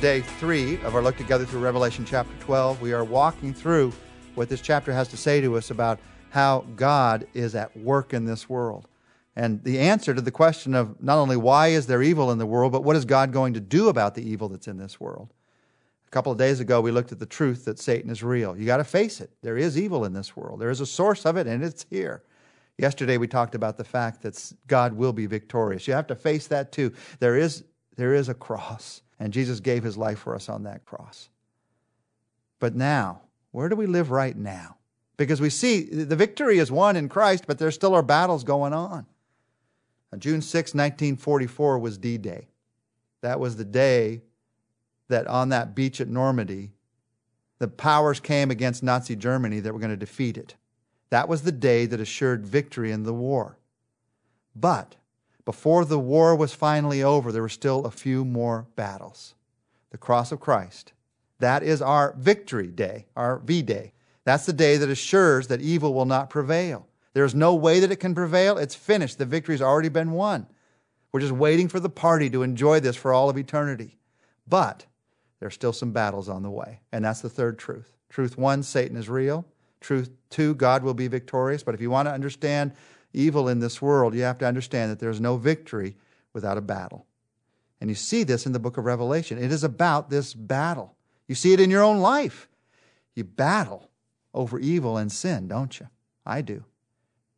day three of our look together through Revelation chapter 12. We are walking through what this chapter has to say to us about how God is at work in this world. And the answer to the question of not only why is there evil in the world, but what is God going to do about the evil that's in this world? A couple of days ago, we looked at the truth that Satan is real. You got to face it. There is evil in this world, there is a source of it, and it's here. Yesterday, we talked about the fact that God will be victorious. You have to face that too. There is, there is a cross, and Jesus gave his life for us on that cross. But now, where do we live right now? Because we see the victory is won in Christ, but there still are battles going on. On June 6, 1944 was D Day. That was the day that on that beach at Normandy, the powers came against Nazi Germany that were going to defeat it. That was the day that assured victory in the war. But before the war was finally over, there were still a few more battles. The cross of Christ. That is our victory day, our V Day. That's the day that assures that evil will not prevail. There's no way that it can prevail. It's finished. The victory's already been won. We're just waiting for the party to enjoy this for all of eternity. But there's still some battles on the way. And that's the third truth. Truth one, Satan is real. Truth two, God will be victorious. But if you want to understand evil in this world, you have to understand that there's no victory without a battle. And you see this in the book of Revelation. It is about this battle. You see it in your own life. You battle over evil and sin, don't you? I do.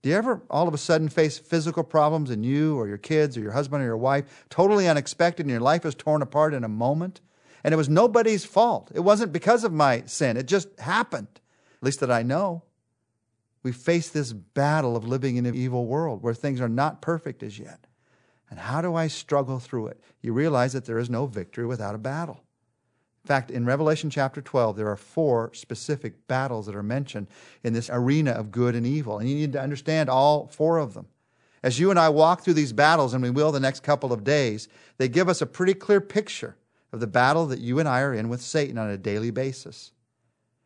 Do you ever all of a sudden face physical problems in you or your kids or your husband or your wife, totally unexpected, and your life is torn apart in a moment? And it was nobody's fault. It wasn't because of my sin, it just happened, at least that I know. We face this battle of living in an evil world where things are not perfect as yet. And how do I struggle through it? You realize that there is no victory without a battle. In fact, in Revelation chapter 12, there are four specific battles that are mentioned in this arena of good and evil. And you need to understand all four of them. As you and I walk through these battles, and we will the next couple of days, they give us a pretty clear picture of the battle that you and I are in with Satan on a daily basis.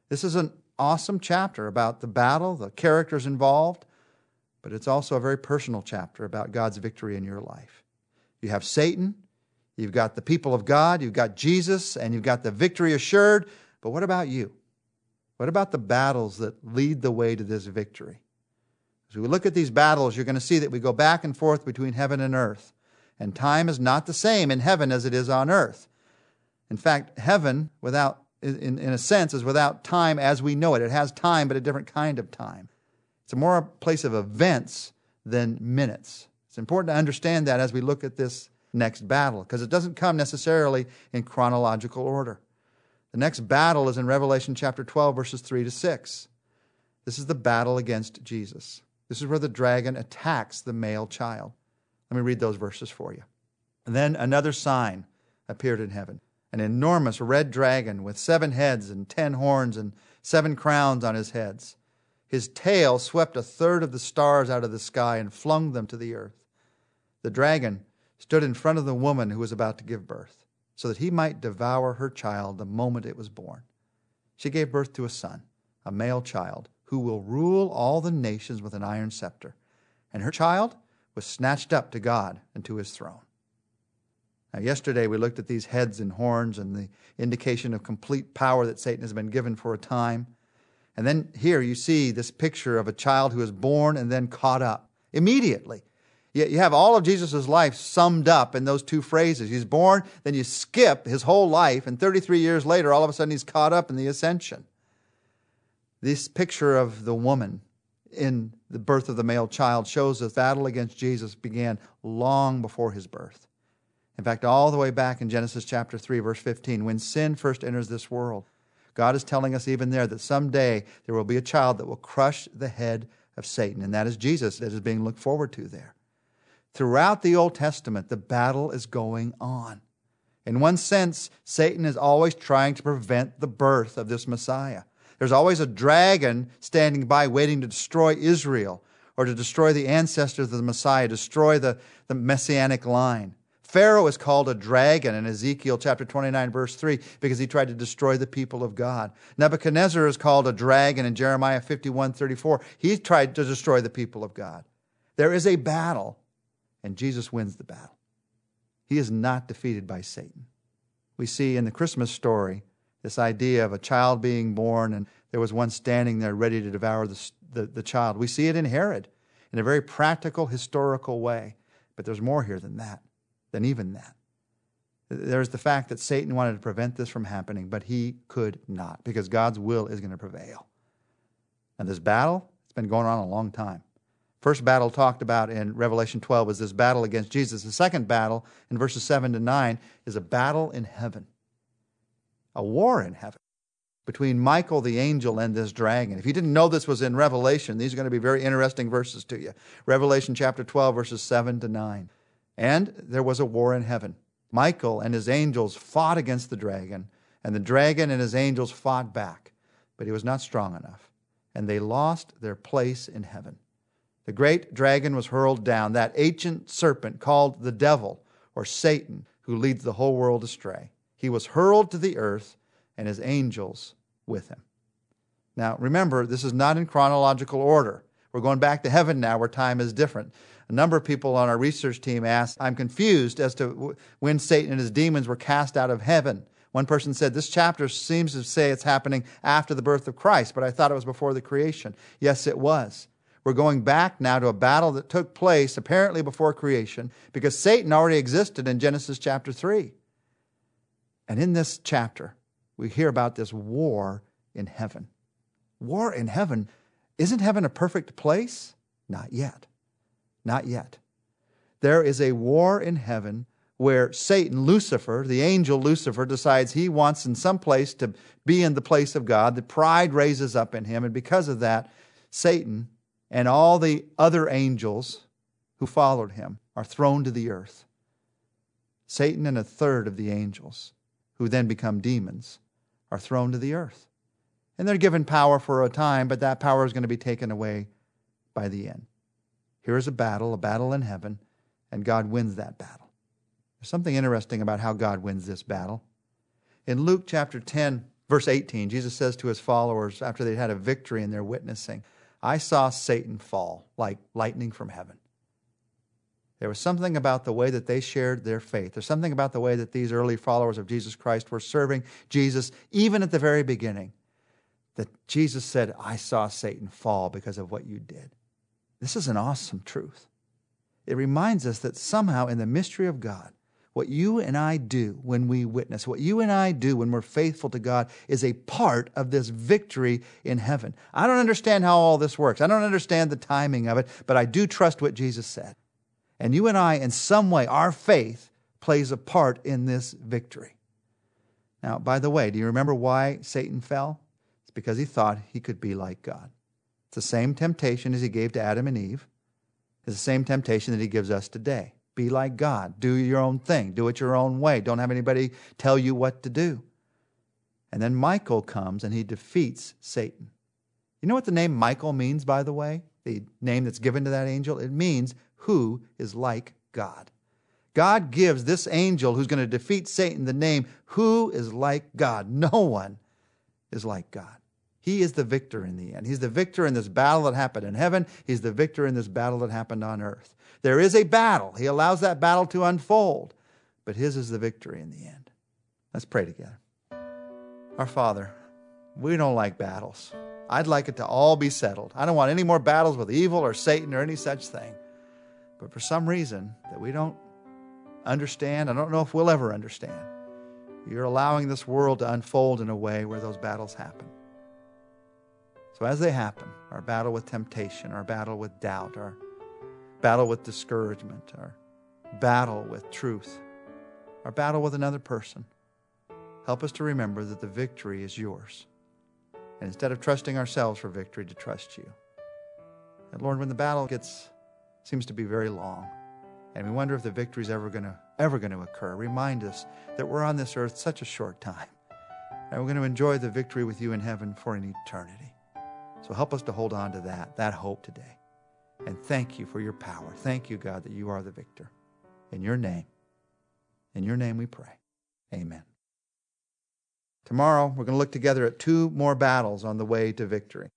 This is an awesome chapter about the battle, the characters involved, but it's also a very personal chapter about God's victory in your life. You have Satan, You've got the people of God, you've got Jesus, and you've got the victory assured. But what about you? What about the battles that lead the way to this victory? As we look at these battles, you're going to see that we go back and forth between heaven and earth. And time is not the same in heaven as it is on earth. In fact, heaven, without, in, in a sense, is without time as we know it. It has time, but a different kind of time. It's a more a place of events than minutes. It's important to understand that as we look at this next battle because it doesn't come necessarily in chronological order. The next battle is in Revelation chapter 12, verses 3 to 6. This is the battle against Jesus. This is where the dragon attacks the male child. Let me read those verses for you. And then another sign appeared in heaven an enormous red dragon with seven heads and ten horns and seven crowns on his heads. His tail swept a third of the stars out of the sky and flung them to the earth. The dragon stood in front of the woman who was about to give birth, so that he might devour her child the moment it was born. She gave birth to a son, a male child, who will rule all the nations with an iron scepter. And her child was snatched up to God and to his throne. Now, yesterday we looked at these heads and horns and the indication of complete power that Satan has been given for a time. And then here you see this picture of a child who is born and then caught up immediately you have all of Jesus' life summed up in those two phrases. He's born, then you skip his whole life, and 33 years later, all of a sudden he's caught up in the ascension. This picture of the woman in the birth of the male child shows that battle against Jesus began long before his birth. In fact, all the way back in Genesis chapter 3, verse 15, when sin first enters this world, God is telling us even there that someday there will be a child that will crush the head of Satan, and that is Jesus that is being looked forward to there. Throughout the Old Testament, the battle is going on. In one sense, Satan is always trying to prevent the birth of this Messiah. There's always a dragon standing by waiting to destroy Israel or to destroy the ancestors of the Messiah, destroy the, the messianic line. Pharaoh is called a dragon in Ezekiel chapter 29, verse 3, because he tried to destroy the people of God. Nebuchadnezzar is called a dragon in Jeremiah 51, 34. He tried to destroy the people of God. There is a battle and Jesus wins the battle. He is not defeated by Satan. We see in the Christmas story this idea of a child being born, and there was one standing there ready to devour the, the, the child. We see it in Herod in a very practical, historical way. But there's more here than that, than even that. There's the fact that Satan wanted to prevent this from happening, but he could not because God's will is going to prevail. And this battle, it's been going on a long time. First battle talked about in Revelation 12 was this battle against Jesus. The second battle in verses 7 to 9 is a battle in heaven, a war in heaven between Michael the angel and this dragon. If you didn't know this was in Revelation, these are going to be very interesting verses to you. Revelation chapter 12, verses 7 to 9. And there was a war in heaven. Michael and his angels fought against the dragon, and the dragon and his angels fought back, but he was not strong enough, and they lost their place in heaven. The great dragon was hurled down, that ancient serpent called the devil or Satan, who leads the whole world astray. He was hurled to the earth, and his angels with him. Now, remember, this is not in chronological order. We're going back to heaven now where time is different. A number of people on our research team asked, I'm confused as to when Satan and his demons were cast out of heaven. One person said, This chapter seems to say it's happening after the birth of Christ, but I thought it was before the creation. Yes, it was. We're going back now to a battle that took place apparently before creation because Satan already existed in Genesis chapter 3. And in this chapter, we hear about this war in heaven. War in heaven. Isn't heaven a perfect place? Not yet. Not yet. There is a war in heaven where Satan, Lucifer, the angel Lucifer, decides he wants in some place to be in the place of God. The pride raises up in him, and because of that, Satan and all the other angels who followed him are thrown to the earth. Satan and a third of the angels, who then become demons, are thrown to the earth. And they're given power for a time, but that power is going to be taken away by the end. Here is a battle, a battle in heaven, and God wins that battle. There's something interesting about how God wins this battle. In Luke chapter 10, verse 18, Jesus says to his followers after they'd had a victory in their witnessing, I saw Satan fall like lightning from heaven. There was something about the way that they shared their faith. There's something about the way that these early followers of Jesus Christ were serving Jesus, even at the very beginning, that Jesus said, I saw Satan fall because of what you did. This is an awesome truth. It reminds us that somehow in the mystery of God, what you and I do when we witness, what you and I do when we're faithful to God, is a part of this victory in heaven. I don't understand how all this works. I don't understand the timing of it, but I do trust what Jesus said. And you and I, in some way, our faith plays a part in this victory. Now, by the way, do you remember why Satan fell? It's because he thought he could be like God. The same temptation as he gave to Adam and Eve. It's the same temptation that he gives us today. Be like God. Do your own thing. Do it your own way. Don't have anybody tell you what to do. And then Michael comes and he defeats Satan. You know what the name Michael means, by the way? The name that's given to that angel? It means who is like God. God gives this angel who's going to defeat Satan the name, Who is like God? No one is like God. He is the victor in the end. He's the victor in this battle that happened in heaven. He's the victor in this battle that happened on earth. There is a battle. He allows that battle to unfold, but his is the victory in the end. Let's pray together. Our Father, we don't like battles. I'd like it to all be settled. I don't want any more battles with evil or Satan or any such thing. But for some reason that we don't understand, I don't know if we'll ever understand, you're allowing this world to unfold in a way where those battles happen. So as they happen, our battle with temptation, our battle with doubt, our battle with discouragement, our battle with truth, our battle with another person, help us to remember that the victory is yours. And instead of trusting ourselves for victory, to trust you. And Lord, when the battle gets seems to be very long. And we wonder if the victory is ever to ever going to occur. Remind us that we're on this earth such a short time. And we're going to enjoy the victory with you in heaven for an eternity. So help us to hold on to that, that hope today. And thank you for your power. Thank you, God, that you are the victor. In your name, in your name we pray. Amen. Tomorrow, we're going to look together at two more battles on the way to victory.